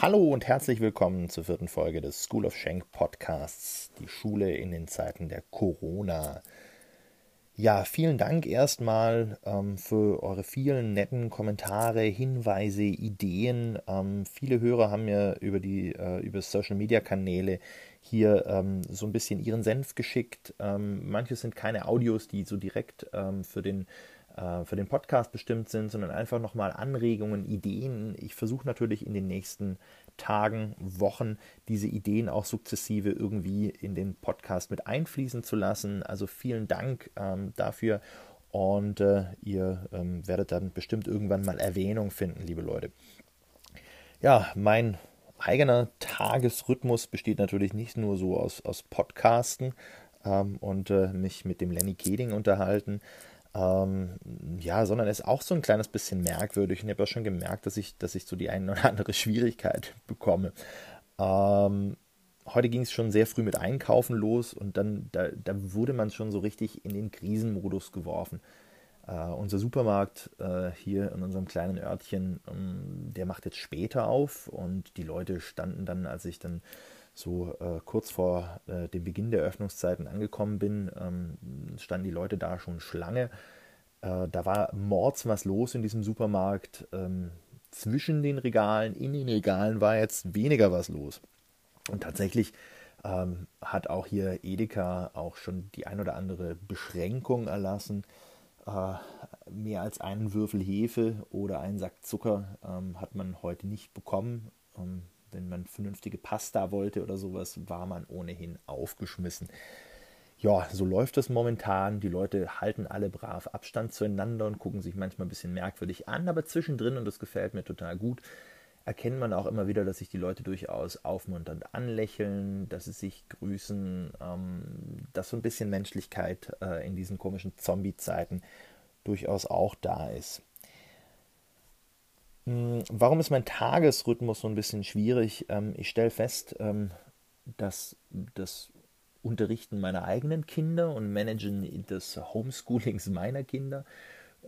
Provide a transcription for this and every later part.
Hallo und herzlich willkommen zur vierten Folge des School of Schenk Podcasts, die Schule in den Zeiten der Corona. Ja, vielen Dank erstmal ähm, für eure vielen netten Kommentare, Hinweise, Ideen. Ähm, viele Hörer haben mir über die äh, über Social Media Kanäle hier ähm, so ein bisschen ihren Senf geschickt. Ähm, manche sind keine Audios, die so direkt ähm, für den äh, für den Podcast bestimmt sind, sondern einfach nochmal Anregungen, Ideen. Ich versuche natürlich in den nächsten Tagen, Wochen diese Ideen auch sukzessive irgendwie in den Podcast mit einfließen zu lassen. Also vielen Dank ähm, dafür und äh, ihr ähm, werdet dann bestimmt irgendwann mal Erwähnung finden, liebe Leute. Ja, mein eigener Tagesrhythmus besteht natürlich nicht nur so aus, aus Podcasten ähm, und äh, mich mit dem Lenny Keding unterhalten, ähm, ja, sondern ist auch so ein kleines bisschen merkwürdig. Und ich habe auch schon gemerkt, dass ich, dass ich so die eine oder andere Schwierigkeit bekomme. Ähm, heute ging es schon sehr früh mit Einkaufen los und dann da, da wurde man schon so richtig in den Krisenmodus geworfen. Uh, unser Supermarkt uh, hier in unserem kleinen Örtchen, um, der macht jetzt später auf und die Leute standen dann, als ich dann so äh, kurz vor äh, dem Beginn der Öffnungszeiten angekommen bin, ähm, standen die Leute da schon Schlange. Äh, da war mords was los in diesem Supermarkt. Ähm, zwischen den Regalen, in den Regalen war jetzt weniger was los. Und tatsächlich ähm, hat auch hier Edeka auch schon die ein oder andere Beschränkung erlassen. Äh, mehr als einen Würfel Hefe oder einen Sack Zucker ähm, hat man heute nicht bekommen. Ähm, wenn man vernünftige Pasta wollte oder sowas, war man ohnehin aufgeschmissen. Ja, so läuft es momentan. Die Leute halten alle brav Abstand zueinander und gucken sich manchmal ein bisschen merkwürdig an, aber zwischendrin, und das gefällt mir total gut, erkennt man auch immer wieder, dass sich die Leute durchaus aufmunternd anlächeln, dass sie sich grüßen, ähm, dass so ein bisschen Menschlichkeit äh, in diesen komischen Zombie-Zeiten durchaus auch da ist. Hm, warum ist mein Tagesrhythmus so ein bisschen schwierig? Ähm, ich stelle fest, ähm, dass das Unterrichten meiner eigenen Kinder und Managen des Homeschoolings meiner Kinder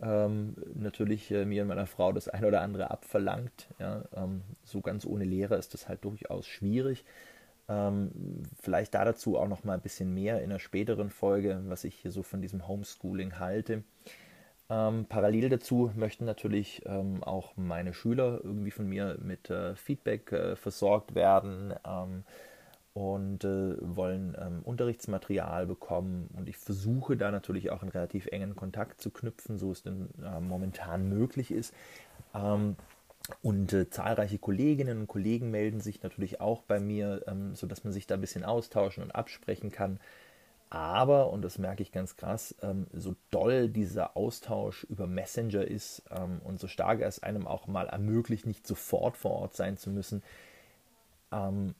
ähm, natürlich äh, mir und meiner Frau das ein oder andere abverlangt. So ganz ohne Lehrer ist das halt durchaus schwierig. vielleicht da dazu auch noch mal ein bisschen mehr in einer späteren Folge, was ich hier so von diesem Homeschooling halte. Ähm, parallel dazu möchten natürlich ähm, auch meine Schüler irgendwie von mir mit äh, Feedback äh, versorgt werden ähm, und äh, wollen ähm, Unterrichtsmaterial bekommen. Und ich versuche da natürlich auch einen relativ engen Kontakt zu knüpfen, so es denn äh, momentan möglich ist. Ähm, und äh, zahlreiche Kolleginnen und Kollegen melden sich natürlich auch bei mir, ähm, sodass man sich da ein bisschen austauschen und absprechen kann. Aber, und das merke ich ganz krass, ähm, so doll dieser Austausch über Messenger ist ähm, und so stark er es einem auch mal ermöglicht, nicht sofort vor Ort sein zu müssen, ähm,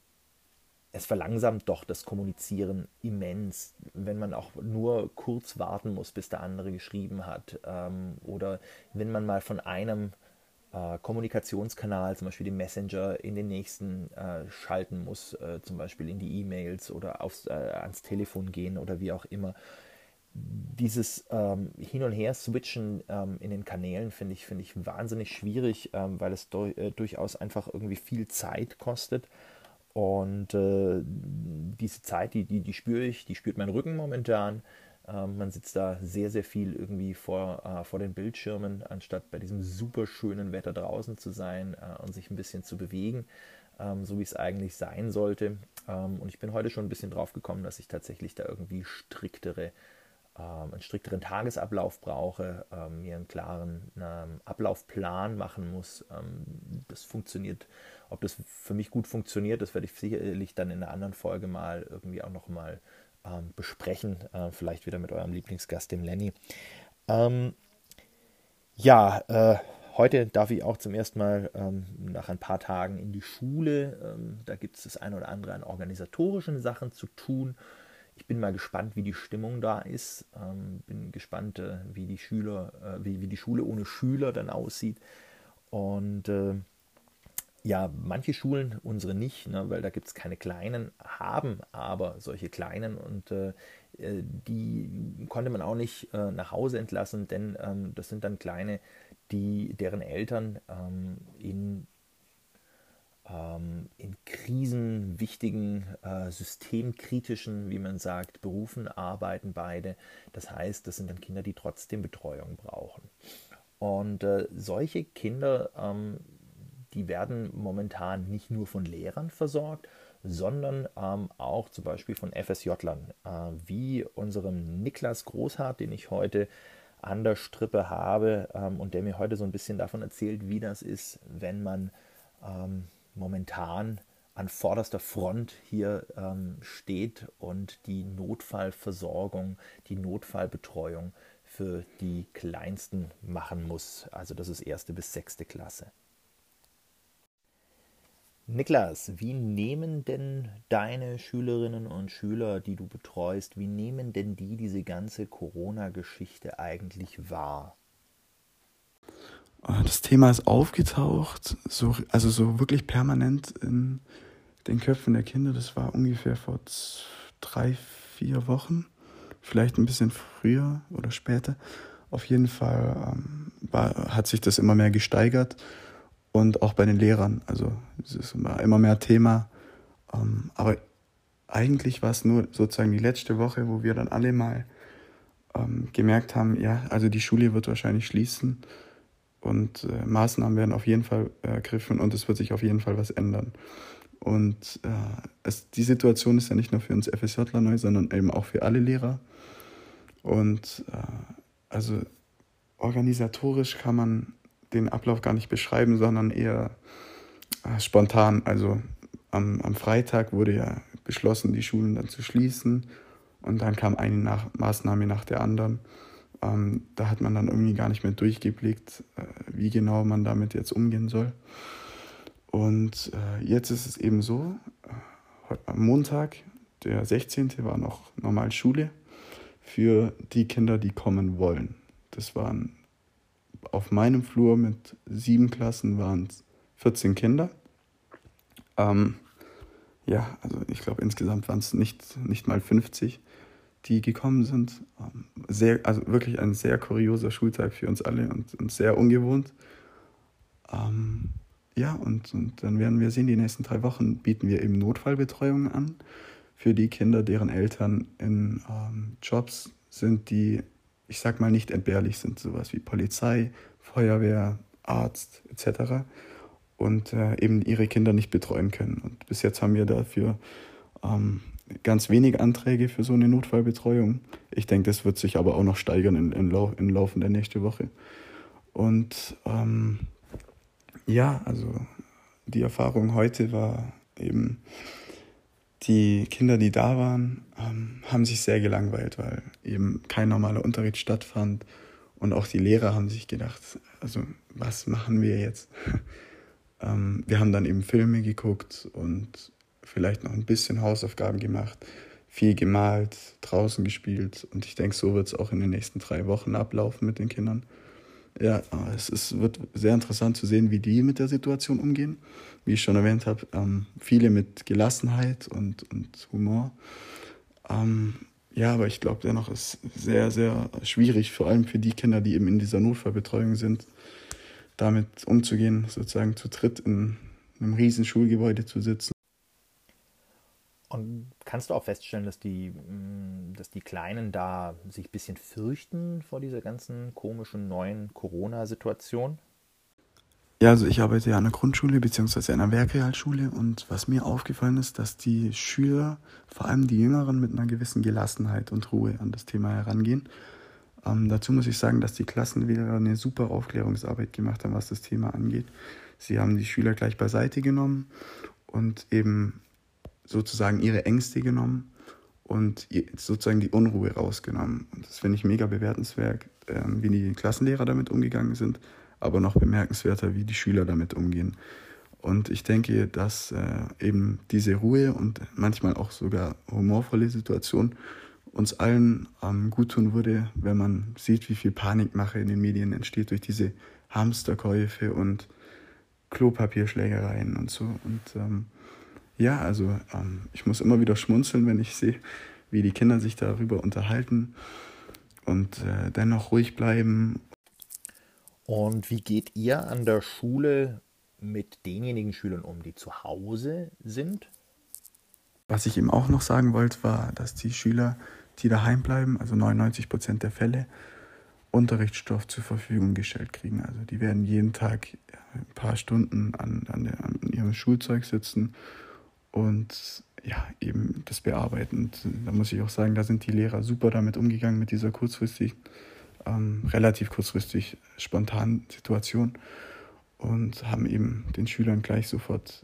es verlangsamt doch das Kommunizieren immens, wenn man auch nur kurz warten muss, bis der andere geschrieben hat. Oder wenn man mal von einem äh, Kommunikationskanal, zum Beispiel den Messenger, in den nächsten äh, schalten muss, äh, zum Beispiel in die E-Mails oder aufs, äh, ans Telefon gehen oder wie auch immer. Dieses ähm, Hin- und Her-Switchen ähm, in den Kanälen finde ich, find ich wahnsinnig schwierig, ähm, weil es do, äh, durchaus einfach irgendwie viel Zeit kostet. Und äh, diese Zeit, die, die, die spüre ich, die spürt mein Rücken momentan. Ähm, man sitzt da sehr, sehr viel irgendwie vor, äh, vor den Bildschirmen, anstatt bei diesem super schönen Wetter draußen zu sein äh, und sich ein bisschen zu bewegen, ähm, so wie es eigentlich sein sollte. Ähm, und ich bin heute schon ein bisschen drauf gekommen, dass ich tatsächlich da irgendwie striktere, ähm, einen strikteren Tagesablauf brauche, ähm, mir einen klaren ähm, Ablaufplan machen muss. das funktioniert ob das für mich gut funktioniert, das werde ich sicherlich dann in einer anderen Folge mal irgendwie auch nochmal ähm, besprechen. Äh, vielleicht wieder mit eurem Lieblingsgast, dem Lenny. Ähm, ja, äh, heute darf ich auch zum ersten Mal ähm, nach ein paar Tagen in die Schule. Ähm, da gibt es das eine oder andere an organisatorischen Sachen zu tun. Ich bin mal gespannt, wie die Stimmung da ist. Ähm, bin gespannt, äh, wie die Schüler, äh, wie, wie die Schule ohne Schüler dann aussieht. Und äh, ja, manche Schulen, unsere nicht, ne, weil da gibt es keine kleinen, haben aber solche kleinen und äh, die konnte man auch nicht äh, nach Hause entlassen, denn ähm, das sind dann kleine, die, deren Eltern ähm, in, ähm, in krisenwichtigen, äh, systemkritischen, wie man sagt, Berufen arbeiten beide. Das heißt, das sind dann Kinder, die trotzdem Betreuung brauchen. Und äh, solche Kinder ähm, die werden momentan nicht nur von Lehrern versorgt, sondern ähm, auch zum Beispiel von FSJ-Lern, äh, wie unserem Niklas Großhardt, den ich heute an der Strippe habe ähm, und der mir heute so ein bisschen davon erzählt, wie das ist, wenn man ähm, momentan an vorderster Front hier ähm, steht und die Notfallversorgung, die Notfallbetreuung für die Kleinsten machen muss. Also das ist erste bis sechste Klasse. Niklas, wie nehmen denn deine Schülerinnen und Schüler, die du betreust, wie nehmen denn die diese ganze Corona-Geschichte eigentlich wahr? Ah, das Thema ist aufgetaucht, so, also so wirklich permanent in den Köpfen der Kinder. Das war ungefähr vor drei, vier Wochen, vielleicht ein bisschen früher oder später. Auf jeden Fall ähm, war, hat sich das immer mehr gesteigert und auch bei den Lehrern. Also es ist immer mehr Thema. Ähm, aber eigentlich war es nur sozusagen die letzte Woche, wo wir dann alle mal ähm, gemerkt haben, ja, also die Schule wird wahrscheinlich schließen und äh, Maßnahmen werden auf jeden Fall ergriffen und es wird sich auf jeden Fall was ändern. Und äh, es, die Situation ist ja nicht nur für uns FSJler neu, sondern eben auch für alle Lehrer. Und äh, also organisatorisch kann man den Ablauf gar nicht beschreiben, sondern eher äh, spontan. Also am, am Freitag wurde ja beschlossen, die Schulen dann zu schließen und dann kam eine nach, Maßnahme nach der anderen. Ähm, da hat man dann irgendwie gar nicht mehr durchgeblickt, äh, wie genau man damit jetzt umgehen soll. Und äh, jetzt ist es eben so, äh, am Montag, der 16. war noch normal Schule für die Kinder, die kommen wollen. Das waren auf meinem Flur mit sieben Klassen waren es 14 Kinder. Ähm, ja, also ich glaube insgesamt waren es nicht, nicht mal 50, die gekommen sind. Ähm, sehr, also wirklich ein sehr kurioser Schultag für uns alle und, und sehr ungewohnt. Ähm, ja, und, und dann werden wir sehen, die nächsten drei Wochen bieten wir eben Notfallbetreuung an für die Kinder, deren Eltern in ähm, Jobs sind, die ich sag mal, nicht entbehrlich sind, sowas wie Polizei, Feuerwehr, Arzt etc. Und äh, eben ihre Kinder nicht betreuen können. Und bis jetzt haben wir dafür ähm, ganz wenig Anträge für so eine Notfallbetreuung. Ich denke, das wird sich aber auch noch steigern in, in, Lau in Laufen der nächsten Woche. Und ähm, ja, also die Erfahrung heute war eben, die Kinder, die da waren, ähm, haben sich sehr gelangweilt, weil eben kein normaler Unterricht stattfand. Und auch die Lehrer haben sich gedacht, also was machen wir jetzt? ähm, wir haben dann eben Filme geguckt und vielleicht noch ein bisschen Hausaufgaben gemacht, viel gemalt, draußen gespielt. Und ich denke, so wird es auch in den nächsten drei Wochen ablaufen mit den Kindern. Ja, es ist, wird sehr interessant zu sehen, wie die mit der Situation umgehen. Wie ich schon erwähnt habe, ähm, viele mit Gelassenheit und, und Humor. Ähm, ja, aber ich glaube dennoch ist sehr, sehr schwierig, vor allem für die Kinder, die eben in dieser Notfallbetreuung sind, damit umzugehen, sozusagen zu dritt in einem riesen Schulgebäude zu sitzen und kannst du auch feststellen, dass die, mm, dass die Kleinen da sich ein bisschen fürchten vor dieser ganzen komischen neuen Corona-Situation? Ja, also ich arbeite ja an der Grundschule bzw. an einer Werkrealschule und was mir aufgefallen ist, dass die Schüler, vor allem die Jüngeren, mit einer gewissen Gelassenheit und Ruhe an das Thema herangehen. Ähm, dazu muss ich sagen, dass die Klassen eine super Aufklärungsarbeit gemacht haben, was das Thema angeht. Sie haben die Schüler gleich beiseite genommen und eben sozusagen ihre Ängste genommen und sozusagen die Unruhe rausgenommen. Und das finde ich mega bewertenswert, ähm, wie die Klassenlehrer damit umgegangen sind, aber noch bemerkenswerter, wie die Schüler damit umgehen. Und ich denke, dass äh, eben diese Ruhe und manchmal auch sogar humorvolle Situation uns allen ähm, gut tun würde, wenn man sieht, wie viel Panikmache in den Medien entsteht durch diese Hamsterkäufe und Klopapierschlägereien und so. Und ähm, ja, also ähm, ich muss immer wieder schmunzeln, wenn ich sehe, wie die Kinder sich darüber unterhalten und äh, dennoch ruhig bleiben. Und wie geht ihr an der Schule mit denjenigen Schülern um, die zu Hause sind? Was ich eben auch noch sagen wollte, war, dass die Schüler, die daheim bleiben, also 99 Prozent der Fälle, Unterrichtsstoff zur Verfügung gestellt kriegen. Also die werden jeden Tag ein paar Stunden an, an, der, an ihrem Schulzeug sitzen und ja, eben das bearbeiten. Und da muss ich auch sagen, da sind die Lehrer super damit umgegangen, mit dieser kurzfristig, ähm, relativ kurzfristig spontanen Situation und haben eben den Schülern gleich sofort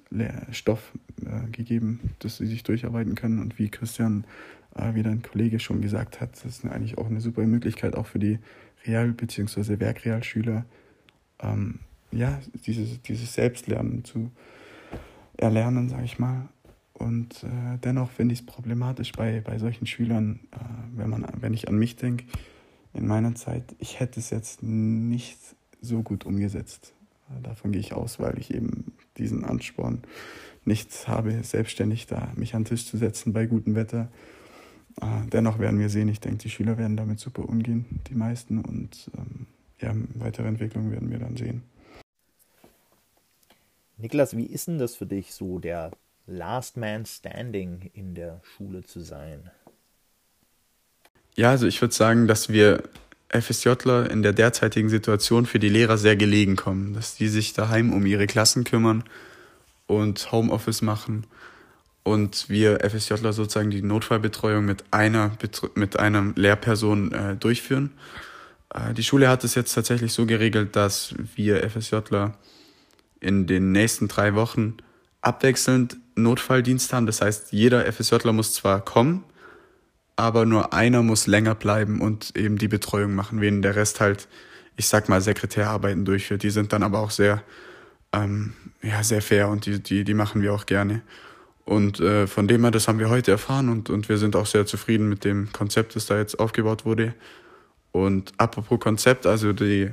Stoff äh, gegeben, dass sie sich durcharbeiten können. Und wie Christian, äh, wie dein Kollege schon gesagt hat, das ist eigentlich auch eine super Möglichkeit, auch für die Real- bzw. Werkrealschüler, ähm, ja, dieses, dieses Selbstlernen zu erlernen, sage ich mal. Und äh, dennoch finde ich es problematisch bei, bei solchen Schülern, äh, wenn, man, wenn ich an mich denke, in meiner Zeit, ich hätte es jetzt nicht so gut umgesetzt. Äh, davon gehe ich aus, weil ich eben diesen Ansporn nicht habe, selbstständig da mich an den Tisch zu setzen bei gutem Wetter. Äh, dennoch werden wir sehen, ich denke, die Schüler werden damit super umgehen, die meisten. Und ähm, ja, weitere Entwicklungen werden wir dann sehen. Niklas, wie ist denn das für dich so, der Last Man Standing in der Schule zu sein? Ja, also ich würde sagen, dass wir FSJler in der derzeitigen Situation für die Lehrer sehr gelegen kommen, dass die sich daheim um ihre Klassen kümmern und Homeoffice machen und wir FSJler sozusagen die Notfallbetreuung mit einer, mit einer Lehrperson äh, durchführen. Äh, die Schule hat es jetzt tatsächlich so geregelt, dass wir FSJler in den nächsten drei Wochen abwechselnd Notfalldienst haben. Das heißt, jeder FSJler muss zwar kommen, aber nur einer muss länger bleiben und eben die Betreuung machen, während der Rest halt, ich sag mal, Sekretärarbeiten durchführt. Die sind dann aber auch sehr, ähm, ja, sehr fair und die, die, die machen wir auch gerne. Und äh, von dem her, das haben wir heute erfahren und, und wir sind auch sehr zufrieden mit dem Konzept, das da jetzt aufgebaut wurde. Und apropos Konzept, also die,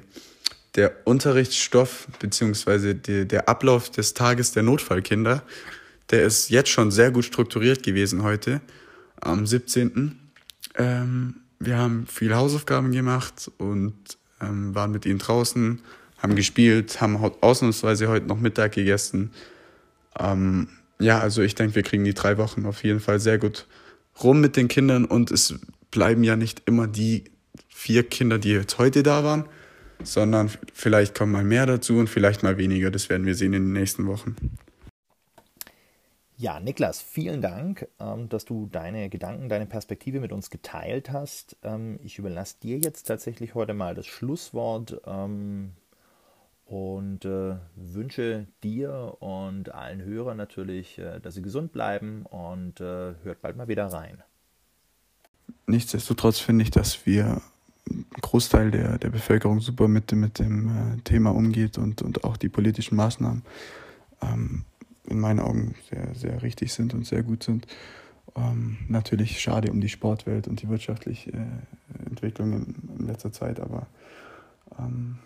der Unterrichtsstoff beziehungsweise der Ablauf des Tages der Notfallkinder, der ist jetzt schon sehr gut strukturiert gewesen heute, am 17. Ähm, wir haben viel Hausaufgaben gemacht und ähm, waren mit ihnen draußen, haben gespielt, haben ausnahmsweise heute noch Mittag gegessen. Ähm, ja, also ich denke, wir kriegen die drei Wochen auf jeden Fall sehr gut rum mit den Kindern und es bleiben ja nicht immer die vier Kinder, die jetzt heute da waren, sondern vielleicht kommen mal mehr dazu und vielleicht mal weniger. Das werden wir sehen in den nächsten Wochen. Ja, Niklas, vielen Dank, ähm, dass du deine Gedanken, deine Perspektive mit uns geteilt hast. Ähm, ich überlasse dir jetzt tatsächlich heute mal das Schlusswort ähm, und äh, wünsche dir und allen Hörern natürlich, äh, dass sie gesund bleiben und äh, hört bald mal wieder rein. Nichtsdestotrotz finde ich, dass wir Großteil der, der Bevölkerung super mit, mit dem äh, Thema umgeht und, und auch die politischen Maßnahmen ähm, in meinen Augen sehr, sehr richtig sind und sehr gut sind. Ähm, natürlich schade um die Sportwelt und die wirtschaftliche äh, Entwicklung in, in, letzter Zeit, aber ähm,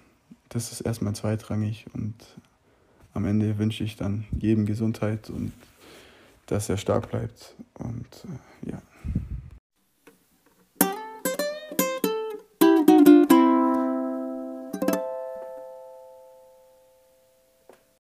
das ist erstmal zweitrangig und am Ende wünsche ich dann jedem Gesundheit und dass er stark bleibt und äh, ja,